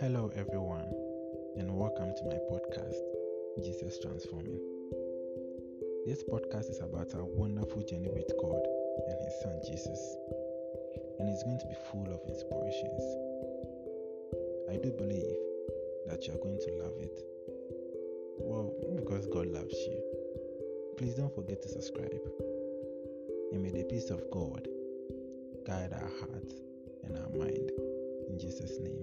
Hello, everyone, and welcome to my podcast, Jesus Transforming. This podcast is about our wonderful journey with God and His Son Jesus, and it's going to be full of inspirations. I do believe that you are going to love it. Well, because God loves you. Please don't forget to subscribe. And may the peace of God guide our hearts and our mind. In Jesus' name.